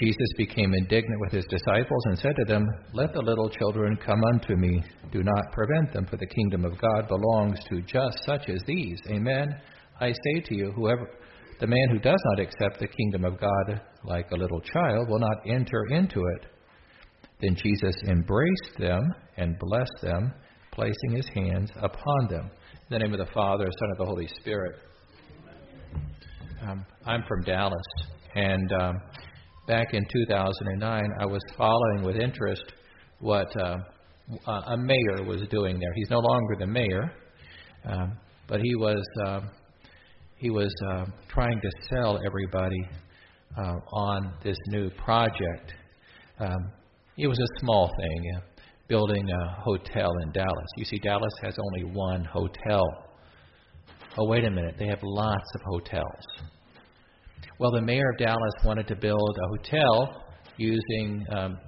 Jesus became indignant with his disciples and said to them, Let the little children come unto me. Do not prevent them, for the kingdom of God belongs to just such as these. Amen. I say to you, whoever the man who does not accept the kingdom of God like a little child will not enter into it. Then Jesus embraced them and blessed them, placing his hands upon them. In the name of the Father, Son, of the Holy Spirit. Um, I'm from Dallas, and um, back in 2009, I was following with interest what uh, a mayor was doing there. He's no longer the mayor, um, but he was uh, he was uh, trying to sell everybody uh, on this new project. Um, it was a small thing, uh, building a hotel in Dallas. You see, Dallas has only one hotel. Oh, wait a minute, they have lots of hotels. Well, the mayor of Dallas wanted to build a hotel using um,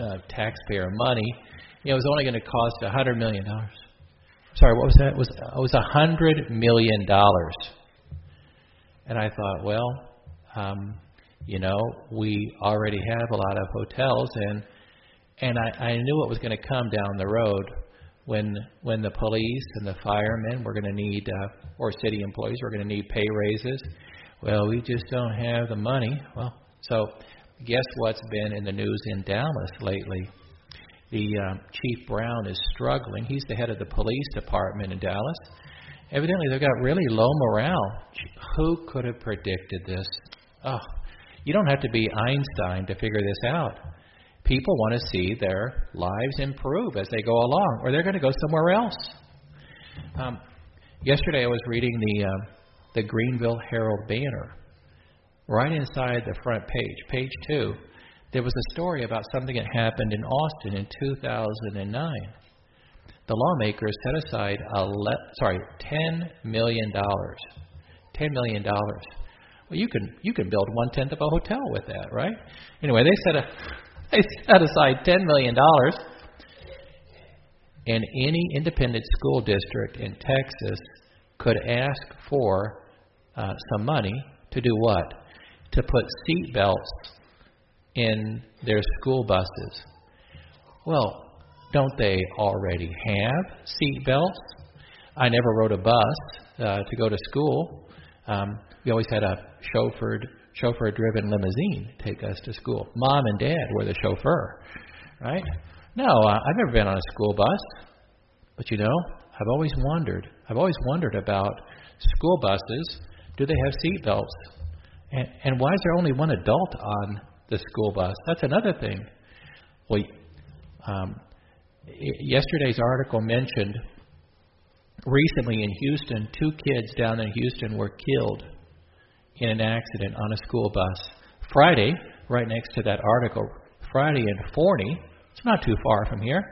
uh, taxpayer money. You know, it was only going to cost a hundred million dollars. Sorry, what was that? It was it was a hundred million dollars. And I thought, well, um, you know, we already have a lot of hotels, and and I, I knew what was going to come down the road when when the police and the firemen were going to need, uh, or city employees were going to need pay raises. Well, we just don't have the money. Well, so guess what's been in the news in Dallas lately? The um, Chief Brown is struggling. He's the head of the police department in Dallas. Evidently, they've got really low morale. Who could have predicted this? Oh, you don't have to be Einstein to figure this out. People want to see their lives improve as they go along, or they're going to go somewhere else. Um, yesterday, I was reading the uh, the Greenville Herald Banner. Right inside the front page, page two, there was a story about something that happened in Austin in 2009. The lawmakers set aside a le- sorry, ten million dollars. Ten million dollars. Well, you can you can build one tenth of a hotel with that, right? Anyway, they set a they set aside ten million dollars, and any independent school district in Texas could ask for uh, some money to do what? To put seat belts in their school buses. Well, don't they already have seat belts? I never rode a bus uh, to go to school. Um, we always had a chauffeured, chauffeur-driven limousine take us to school. Mom and Dad were the chauffeur, right? No, uh, I've never been on a school bus, but you know, I've always wondered. I've always wondered about school buses do they have seat belts? And, and why is there only one adult on the school bus? That's another thing. Well, um, yesterday's article mentioned recently in Houston, two kids down in Houston were killed in an accident on a school bus. Friday, right next to that article, Friday in Forney, it's not too far from here,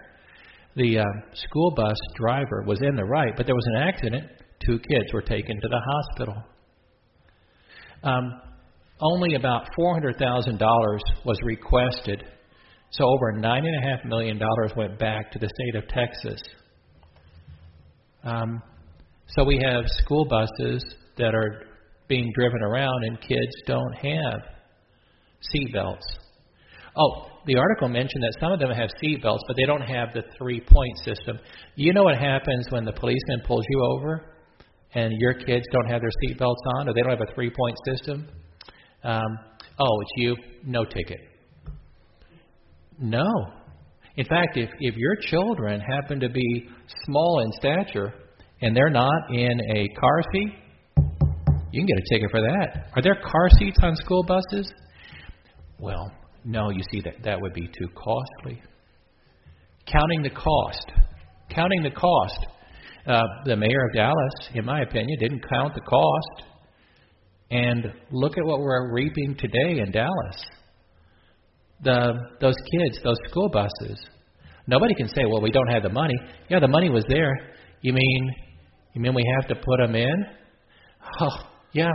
the uh, school bus driver was in the right, but there was an accident. Two kids were taken to the hospital. Um, only about $400,000 was requested, so over $9.5 million went back to the state of Texas. Um, so we have school buses that are being driven around, and kids don't have seat belts. Oh, the article mentioned that some of them have seat belts, but they don't have the three point system. You know what happens when the policeman pulls you over? And your kids don't have their seatbelts on or they don't have a three point system, um, oh, it's you, no ticket. No. In fact, if, if your children happen to be small in stature and they're not in a car seat, you can get a ticket for that. Are there car seats on school buses? Well, no, you see, that, that would be too costly. Counting the cost. Counting the cost. Uh, the mayor of Dallas, in my opinion, didn't count the cost. And look at what we're reaping today in Dallas. The those kids, those school buses. Nobody can say, "Well, we don't have the money." Yeah, the money was there. You mean, you mean we have to put them in? Oh, yeah.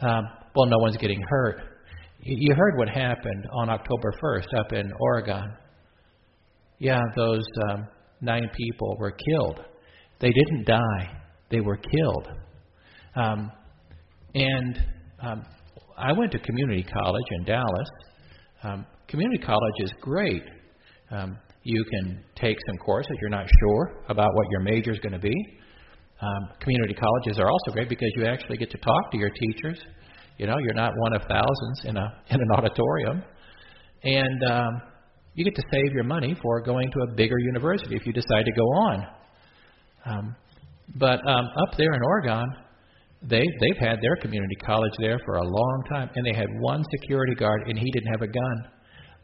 Um, well, no one's getting hurt. You heard what happened on October 1st up in Oregon. Yeah, those um, nine people were killed. They didn't die, they were killed. Um, and um, I went to community college in Dallas. Um, community college is great. Um, you can take some courses you're not sure about what your major is going to be. Um, community colleges are also great because you actually get to talk to your teachers. You know, you're not one of thousands in a in an auditorium, and um, you get to save your money for going to a bigger university if you decide to go on. Um, but um, up there in Oregon, they they've had their community college there for a long time, and they had one security guard, and he didn't have a gun.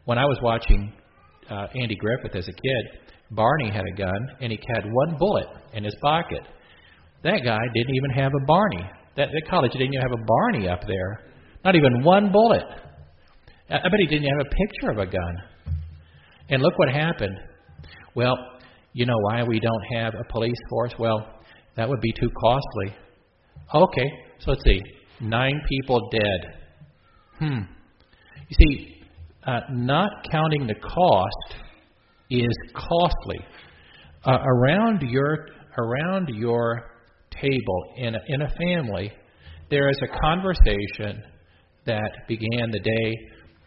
When I was watching uh, Andy Griffith as a kid, Barney had a gun, and he had one bullet in his pocket. That guy didn't even have a Barney. That the college didn't even have a Barney up there. Not even one bullet. I, I bet he didn't have a picture of a gun. And look what happened. Well, you know why we don't have a police force? Well, that would be too costly. Okay, so let's see. Nine people dead. Hmm. You see, uh, not counting the cost is costly. Uh, around your around your table in a, in a family, there is a conversation that began the day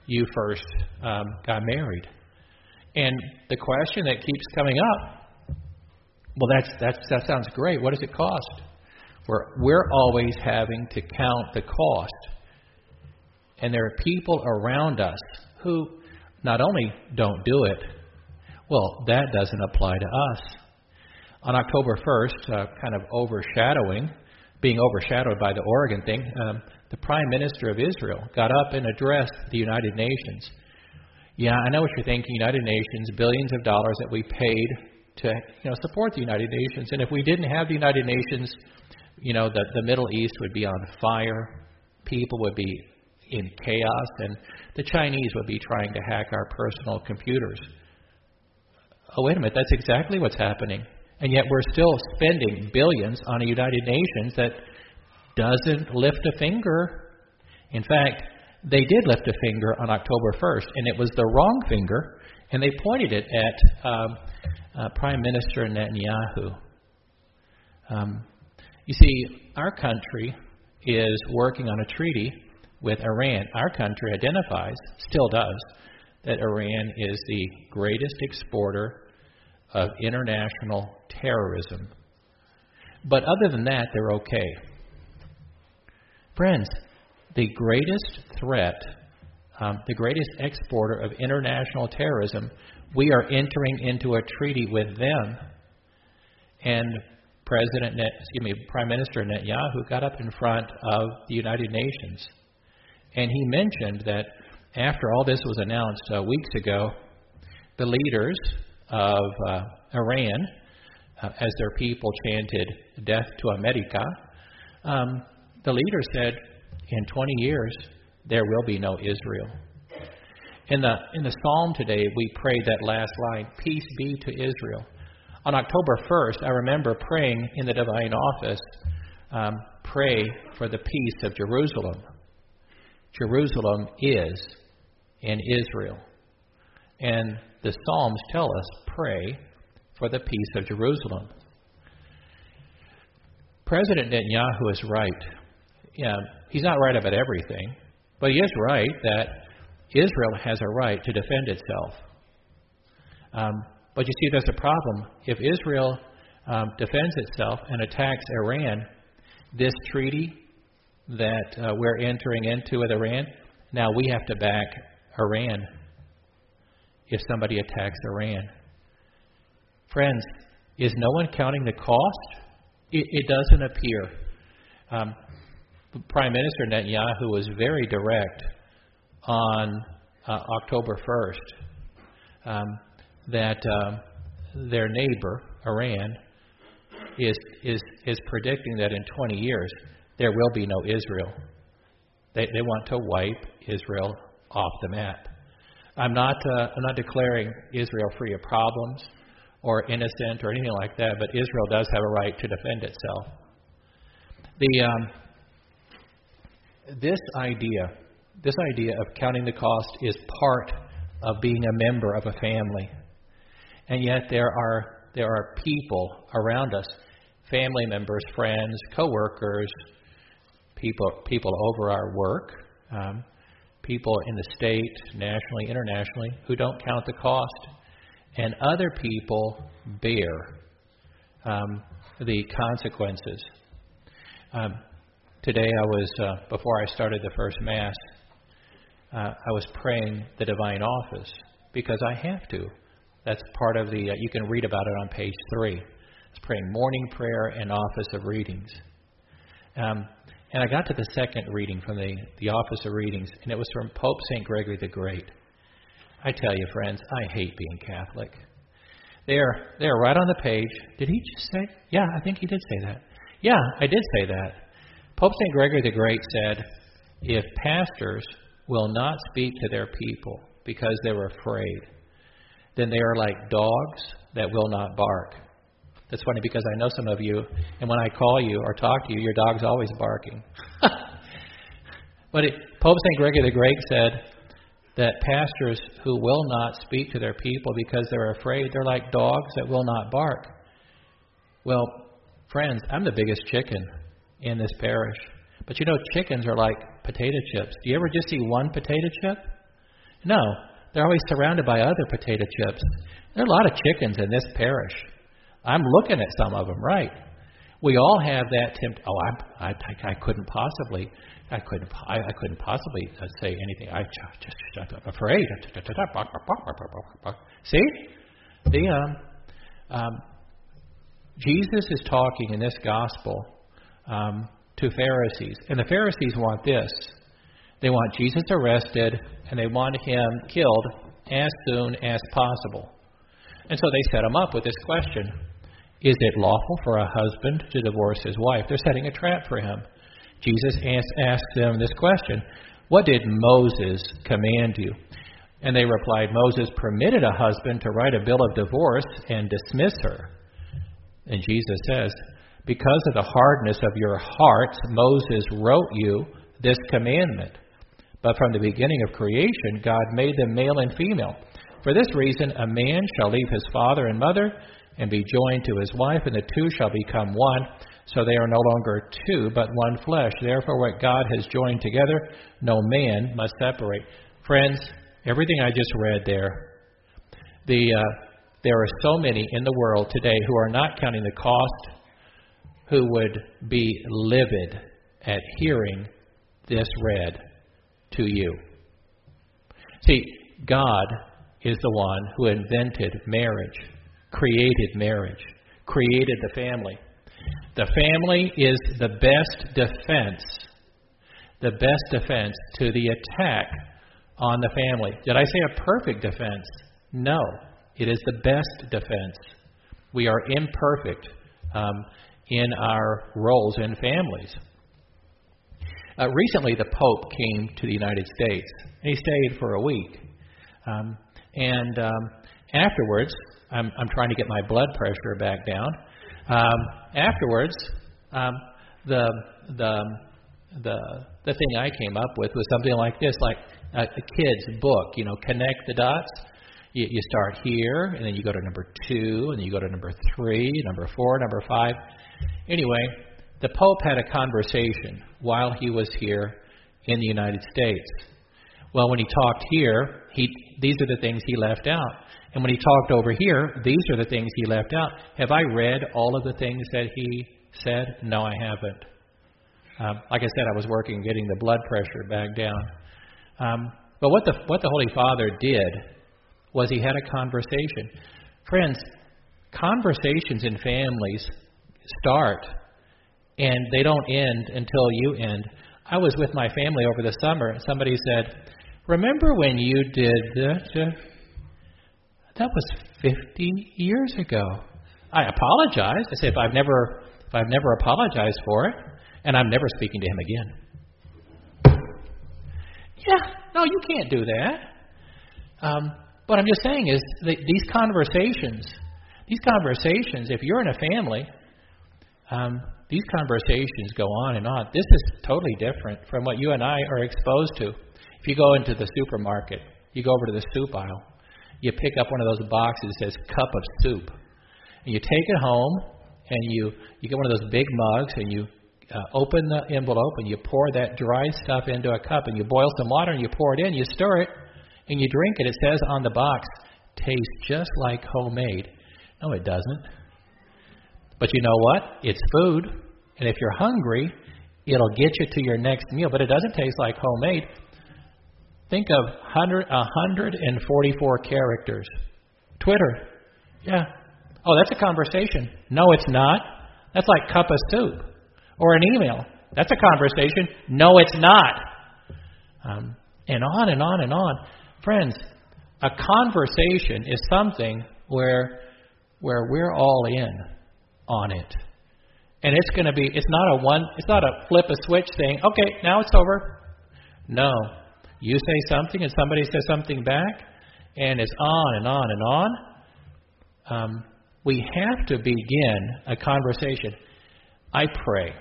you first um, got married, and the question that keeps coming up. Well, that's that's that sounds great. What does it cost? We're we're always having to count the cost, and there are people around us who not only don't do it, well, that doesn't apply to us. On October 1st, uh, kind of overshadowing, being overshadowed by the Oregon thing, um, the Prime Minister of Israel got up and addressed the United Nations. Yeah, I know what you're thinking. United Nations, billions of dollars that we paid to you know support the United Nations, and if we didn't have the United Nations, you know the the Middle East would be on fire, people would be in chaos, and the Chinese would be trying to hack our personal computers. Oh, wait a minute, that's exactly what's happening. And yet we're still spending billions on a United Nations that doesn't lift a finger. In fact, they did lift a finger on October 1st, and it was the wrong finger, and they pointed it at um, uh, Prime Minister Netanyahu. Um, you see, our country is working on a treaty with Iran. Our country identifies, still does, that Iran is the greatest exporter of international terrorism. But other than that, they're okay. Friends, the greatest threat, um, the greatest exporter of international terrorism, we are entering into a treaty with them. And President, excuse me, Prime Minister Netanyahu got up in front of the United Nations and he mentioned that after all this was announced uh, weeks ago, the leaders of uh, Iran, uh, as their people chanted "Death to America," um, the leader said, "In 20 years, there will be no Israel." In the in the psalm today, we prayed that last line, "Peace be to Israel." On October 1st, I remember praying in the divine office, um, "Pray for the peace of Jerusalem." Jerusalem is in Israel. And the Psalms tell us pray for the peace of Jerusalem. President Netanyahu is right. Yeah, he's not right about everything, but he is right that Israel has a right to defend itself. Um, but you see, there's a problem. If Israel um, defends itself and attacks Iran, this treaty that uh, we're entering into with Iran, now we have to back Iran if somebody attacks Iran. Friends, is no one counting the cost? It, it doesn't appear. Um, Prime Minister Netanyahu was very direct on uh, October 1st um, that um, their neighbor, Iran, is, is, is predicting that in 20 years there will be no Israel. They, they want to wipe Israel off the map. I'm not, uh, I'm not declaring Israel free of problems or innocent or anything like that, but Israel does have a right to defend itself. The, um, this idea, this idea of counting the cost is part of being a member of a family. And yet there are, there are people around us, family members, friends, coworkers, people, people over our work, um, people in the state, nationally, internationally, who don't count the cost. And other people bear um, the consequences. Um, today, I was, uh, before I started the first Mass, uh, I was praying the divine office because I have to. That's part of the, uh, you can read about it on page three. It's praying morning prayer and office of readings. Um, and I got to the second reading from the, the Office of Readings, and it was from Pope St. Gregory the Great. I tell you, friends, I hate being Catholic. They're, they're right on the page. Did he just say? Yeah, I think he did say that. Yeah, I did say that. Pope St. Gregory the Great said, if pastors will not speak to their people because they're afraid, then they are like dogs that will not bark. That's funny because I know some of you, and when I call you or talk to you, your dog's always barking. but it, Pope St. Gregory the Great said that pastors who will not speak to their people because they're afraid, they're like dogs that will not bark. Well, friends, I'm the biggest chicken in this parish. But you know, chickens are like potato chips. Do you ever just see one potato chip? No, they're always surrounded by other potato chips. There are a lot of chickens in this parish. I'm looking at some of them, right? We all have that tempt. Oh, I, I, I couldn't possibly, I couldn't, I, I couldn't possibly say anything. I just I'm afraid. See, the um, um, Jesus is talking in this gospel um, to Pharisees, and the Pharisees want this. They want Jesus arrested, and they want him killed as soon as possible. And so they set him up with this question is it lawful for a husband to divorce his wife? They're setting a trap for him. Jesus asked them this question What did Moses command you? And they replied, Moses permitted a husband to write a bill of divorce and dismiss her. And Jesus says, Because of the hardness of your hearts, Moses wrote you this commandment. But from the beginning of creation, God made them male and female. For this reason, a man shall leave his father and mother and be joined to his wife, and the two shall become one. So they are no longer two, but one flesh. Therefore, what God has joined together, no man must separate. Friends, everything I just read there, the uh, there are so many in the world today who are not counting the cost, who would be livid at hearing this read to you. See, God is the one who invented marriage created marriage, created the family. The family is the best defense, the best defense to the attack on the family. Did I say a perfect defense? No, it is the best defense. We are imperfect um, in our roles in families. Uh, recently, the Pope came to the United States, and he stayed for a week. Um, and um, afterwards, I'm, I'm trying to get my blood pressure back down. Um, afterwards, um, the the the the thing I came up with was something like this, like a, a kid's book. You know, connect the dots. You, you start here, and then you go to number two, and then you go to number three, number four, number five. Anyway, the Pope had a conversation while he was here in the United States. Well, when he talked here, he these are the things he left out. And when he talked over here, these are the things he left out. Have I read all of the things that he said? No, I haven't. Um, like I said, I was working getting the blood pressure back down. Um, but what the what the Holy Father did was he had a conversation. Friends, conversations in families start and they don't end until you end. I was with my family over the summer. and Somebody said, "Remember when you did this?" That was 50 years ago. I apologized. I said, if I've never, if I've never apologized for it, and I'm never speaking to him again. Yeah, no, you can't do that. Um, what I'm just saying is that these conversations, these conversations, if you're in a family, um, these conversations go on and on. This is totally different from what you and I are exposed to. If you go into the supermarket, you go over to the soup aisle, you pick up one of those boxes that says cup of soup. And you take it home and you, you get one of those big mugs and you uh, open the envelope and you pour that dry stuff into a cup and you boil some water and you pour it in, you stir it, and you drink it. It says on the box, tastes just like homemade. No, it doesn't. But you know what? It's food. And if you're hungry, it'll get you to your next meal. But it doesn't taste like homemade. Think of 100, 144 characters. Twitter. Yeah. Oh, that's a conversation. No, it's not. That's like cup of soup. Or an email. That's a conversation. No, it's not. Um, and on and on and on. Friends, a conversation is something where where we're all in on it. And it's going to be it's not a one it's not a flip a switch thing. Okay, now it's over. No. You say something and somebody says something back and it's on and on and on. Um, we have to begin a conversation. I pray,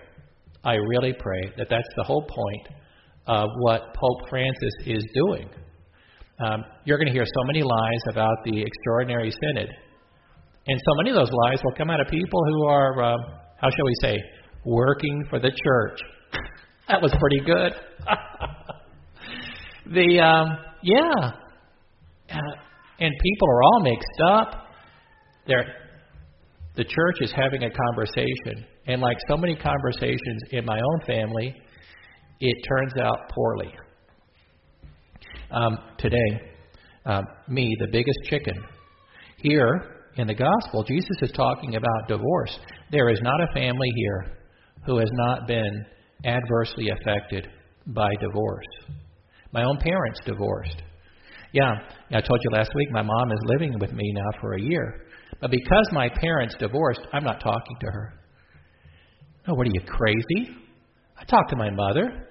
I really pray that that's the whole point of what Pope Francis is doing. Um, you're going to hear so many lies about the extraordinary synod. And so many of those lies will come out of people who are, uh, how shall we say, working for the church. that was pretty good. the um, yeah, uh, and people are all mixed up. They're, the church is having a conversation, and like so many conversations in my own family, it turns out poorly. Um, today, um, me, the biggest chicken. Here in the gospel, Jesus is talking about divorce. There is not a family here who has not been adversely affected by divorce. My own parents divorced. Yeah, I told you last week my mom is living with me now for a year. But because my parents divorced, I'm not talking to her. Oh, what are you, crazy? I talk to my mother.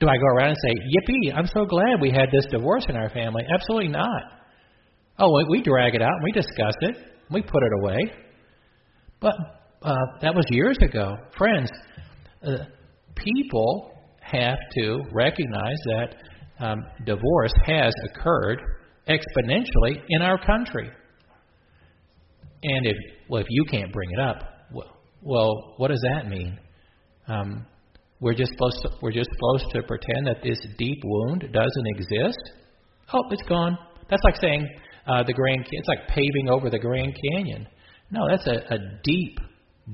Do I go around and say, Yippee, I'm so glad we had this divorce in our family? Absolutely not. Oh, we drag it out and we discuss it. We put it away. But uh, that was years ago. Friends, uh, people have to recognize that um, divorce has occurred exponentially in our country. And if well, if you can't bring it up, well, well what does that mean? Um, we're just supposed to, we're just supposed to pretend that this deep wound doesn't exist. Oh, it's gone. That's like saying uh, the Grand. It's like paving over the Grand Canyon. No, that's a, a deep,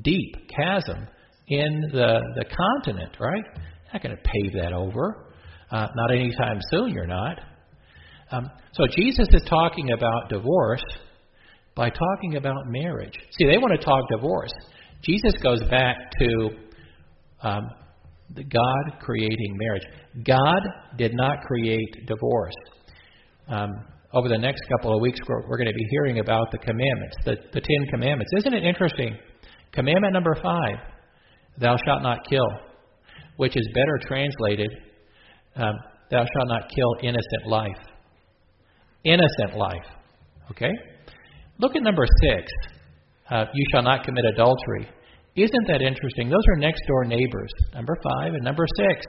deep chasm in the the continent, right? Not going to pave that over. Uh, not anytime soon. You're not. Um, so Jesus is talking about divorce by talking about marriage. See, they want to talk divorce. Jesus goes back to um, the God creating marriage. God did not create divorce. Um, over the next couple of weeks, we're, we're, going to be hearing about the commandments, the, the Ten Commandments. Isn't it interesting? Commandment number five, thou shalt not kill, which is better translated, um, thou shalt not kill innocent life. Innocent life. Okay? Look at number six, uh, you shall not commit adultery. Isn't that interesting? Those are next door neighbors, number five and number six.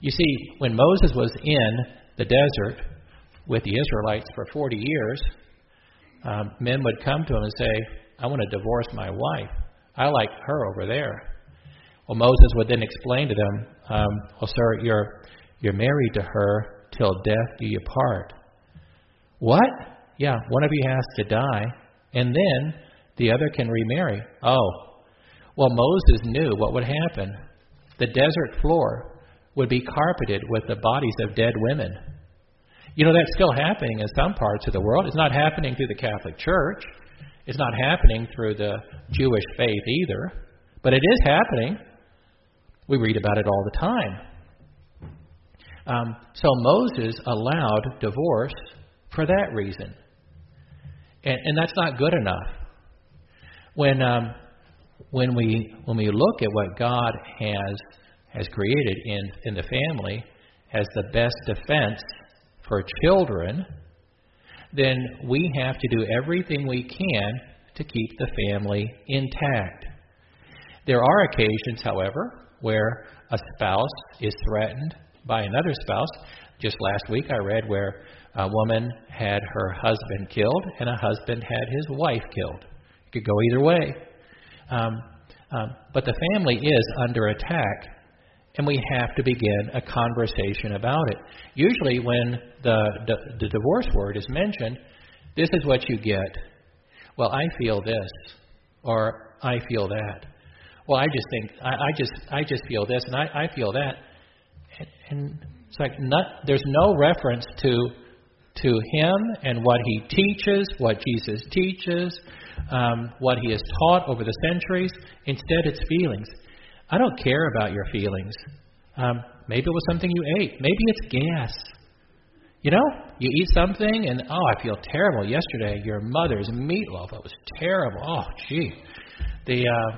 You see, when Moses was in the desert with the Israelites for 40 years, um, men would come to him and say, I want to divorce my wife. I like her over there. Well, Moses would then explain to them, um, Well, sir, you're, you're married to her till death do you part. What? Yeah, one of you has to die, and then the other can remarry. Oh, well, Moses knew what would happen. The desert floor would be carpeted with the bodies of dead women. You know, that's still happening in some parts of the world. It's not happening through the Catholic Church, it's not happening through the Jewish faith either, but it is happening. We read about it all the time. Um, so Moses allowed divorce for that reason. And, and that's not good enough. When um, when we when we look at what God has has created in in the family as the best defense for children, then we have to do everything we can to keep the family intact. There are occasions, however, where a spouse is threatened by another spouse. Just last week I read where a woman had her husband killed and a husband had his wife killed. It could go either way. Um, Um, but the family is under attack, and we have to begin a conversation about it. Usually, when the, the, the divorce word is mentioned, this is what you get. Well, I feel this, or I feel that. Well, I just think I, I just I just feel this, and I, I feel that, and, and it's like not, there's no reference to to him and what he teaches, what Jesus teaches, um, what he has taught over the centuries. Instead, it's feelings. I don't care about your feelings. Um, maybe it was something you ate. Maybe it's gas. You know, you eat something and oh, I feel terrible. Yesterday, your mother's meatloaf. It was terrible. Oh, gee. The uh,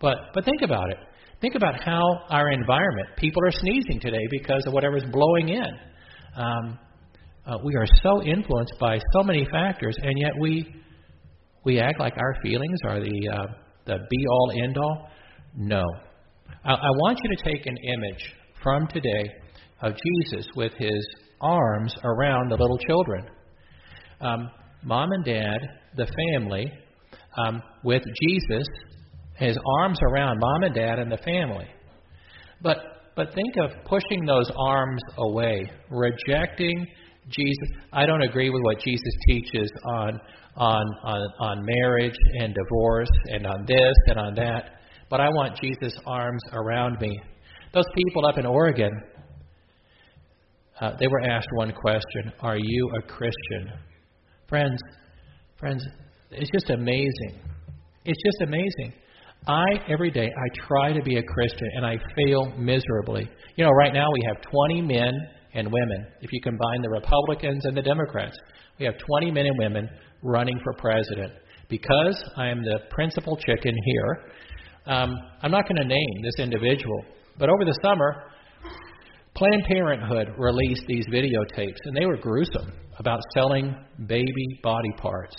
but but think about it. Think about how our environment. People are sneezing today because of whatever's blowing in. Um, uh, we are so influenced by so many factors, and yet we we act like our feelings are the uh, the be all end all. No, I, I want you to take an image from today of Jesus with his arms around the little children. Um, mom and dad, the family, um, with Jesus, his arms around mom and dad and the family. But but think of pushing those arms away, rejecting Jesus. I don't agree with what Jesus teaches on on on, on marriage and divorce and on this and on that. But I want Jesus' arms around me. Those people up in Oregon, uh, they were asked one question Are you a Christian? Friends, friends, it's just amazing. It's just amazing. I, every day, I try to be a Christian and I fail miserably. You know, right now we have 20 men and women. If you combine the Republicans and the Democrats, we have 20 men and women running for president. Because I am the principal chicken here, um, I'm not going to name this individual, but over the summer, Planned Parenthood released these videotapes, and they were gruesome about selling baby body parts.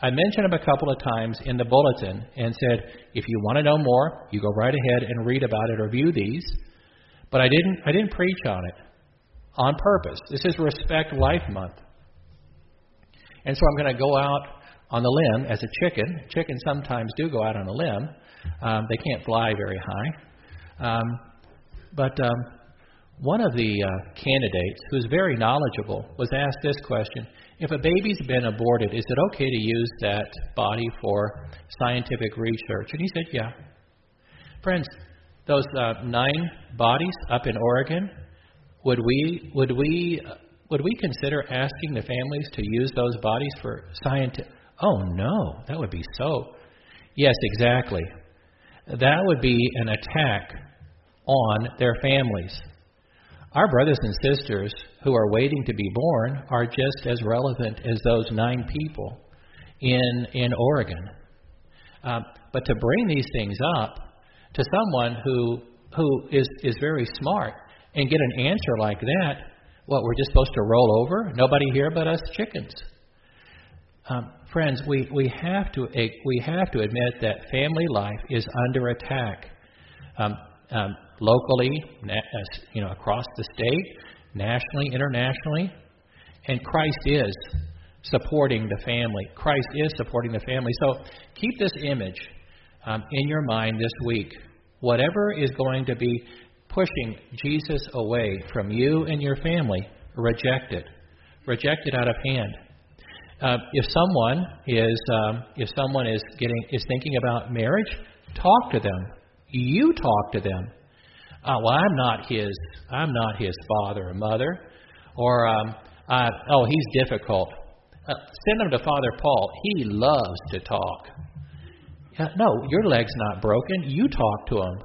I mentioned them a couple of times in the bulletin and said, if you want to know more, you go right ahead and read about it or view these. But I didn't, I didn't preach on it on purpose. This is Respect Life Month. And so I'm going to go out on the limb as a chicken. Chickens sometimes do go out on a limb. Um, they can't fly very high. Um, but um, one of the uh, candidates, who's very knowledgeable, was asked this question If a baby's been aborted, is it okay to use that body for scientific research? And he said, Yeah. Friends, those uh, nine bodies up in Oregon, would we would we would we consider asking the families to use those bodies for scientific? Oh no, that would be so. Yes, exactly. That would be an attack on their families. Our brothers and sisters who are waiting to be born are just as relevant as those nine people in in Oregon. Um, but to bring these things up to someone who who is is very smart and get an answer like that, what, we're just supposed to roll over? Nobody here but us chickens. Um, friends, we, we, have to, we have to admit that family life is under attack. Um, um, locally, uh, you know, across the state, nationally, internationally, and Christ is supporting the family. Christ is supporting the family. So keep this image um, in your mind this week. Whatever is going to be pushing Jesus away from you and your family, reject it. Reject it out of hand. Uh, if someone is um, if someone is getting is thinking about marriage, talk to them. You talk to them. Uh, well, I'm not his. I'm not his father or mother, or um, oh, he's difficult. Uh, send him to Father Paul. He loves to talk. No, your leg's not broken. You talk to him.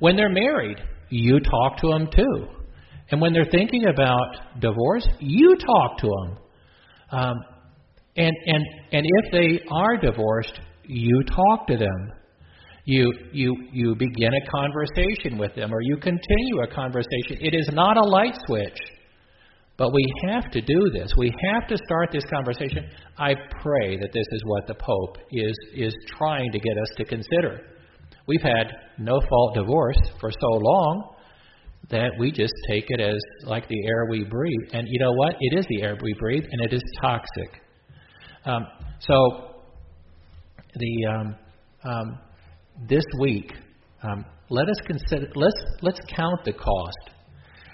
When they're married, you talk to them too. And when they're thinking about divorce, you talk to them. Um, and and and if they are divorced, you talk to them. You you you begin a conversation with them, or you continue a conversation. It is not a light switch, but we have to do this. We have to start this conversation. I pray that this is what the Pope is is trying to get us to consider. We've had no fault divorce for so long that we just take it as like the air we breathe. And you know what? It is the air we breathe, and it is toxic. Um, so the um, um, this week, um, let us consider. Let's let's count the cost.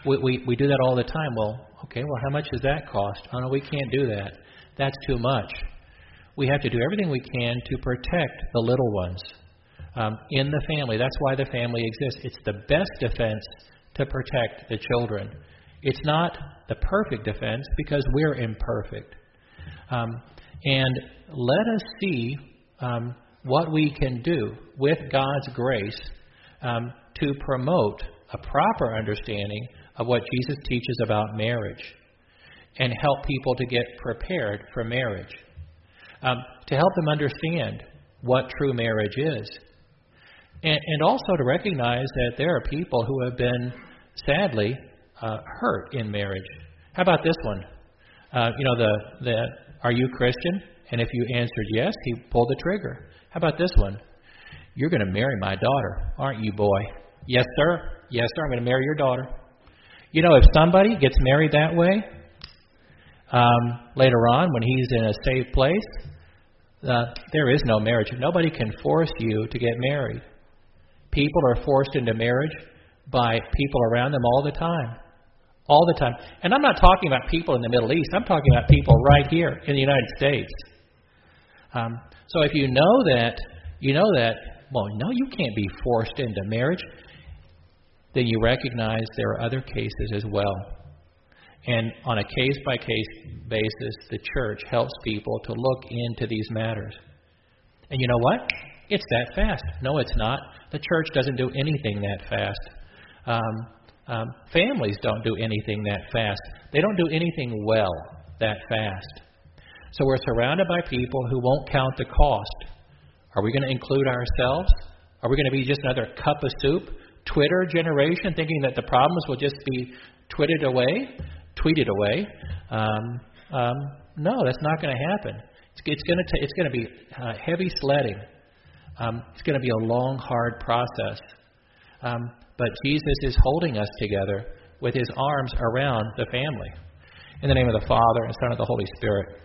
We, we we do that all the time. Well, okay. Well, how much does that cost? Oh no, we can't do that. That's too much. We have to do everything we can to protect the little ones um, in the family. That's why the family exists. It's the best defense to protect the children. It's not the perfect defense because we're imperfect. Um, and let us see um, what we can do with God's grace um, to promote a proper understanding of what Jesus teaches about marriage and help people to get prepared for marriage, um, to help them understand what true marriage is, and, and also to recognize that there are people who have been sadly uh, hurt in marriage. How about this one? Uh, you know, the, the are you Christian? And if you answered yes, he pulled the trigger. How about this one? You're going to marry my daughter, aren't you, boy? Yes, sir. Yes, sir. I'm going to marry your daughter. You know, if somebody gets married that way, um, later on when he's in a safe place, uh, there is no marriage. Nobody can force you to get married. People are forced into marriage by people around them all the time. All the time. And I'm not talking about people in the Middle East. I'm talking about people right here in the United States. Um, so if you know that, you know that, well, no, you can't be forced into marriage, then you recognize there are other cases as well. And on a case by case basis, the church helps people to look into these matters. And you know what? It's that fast. No, it's not. The church doesn't do anything that fast. Um, um, families don't do anything that fast. They don't do anything well that fast. So we're surrounded by people who won't count the cost. Are we going to include ourselves? Are we going to be just another cup of soup? Twitter generation thinking that the problems will just be tweeted away, tweeted away? Um, um, no, that's not going to happen. It's, it's going to it's going to be uh, heavy sledding. Um, it's going to be a long, hard process. Um, but Jesus is holding us together with his arms around the family. In the name of the Father, and Son, and the Holy Spirit.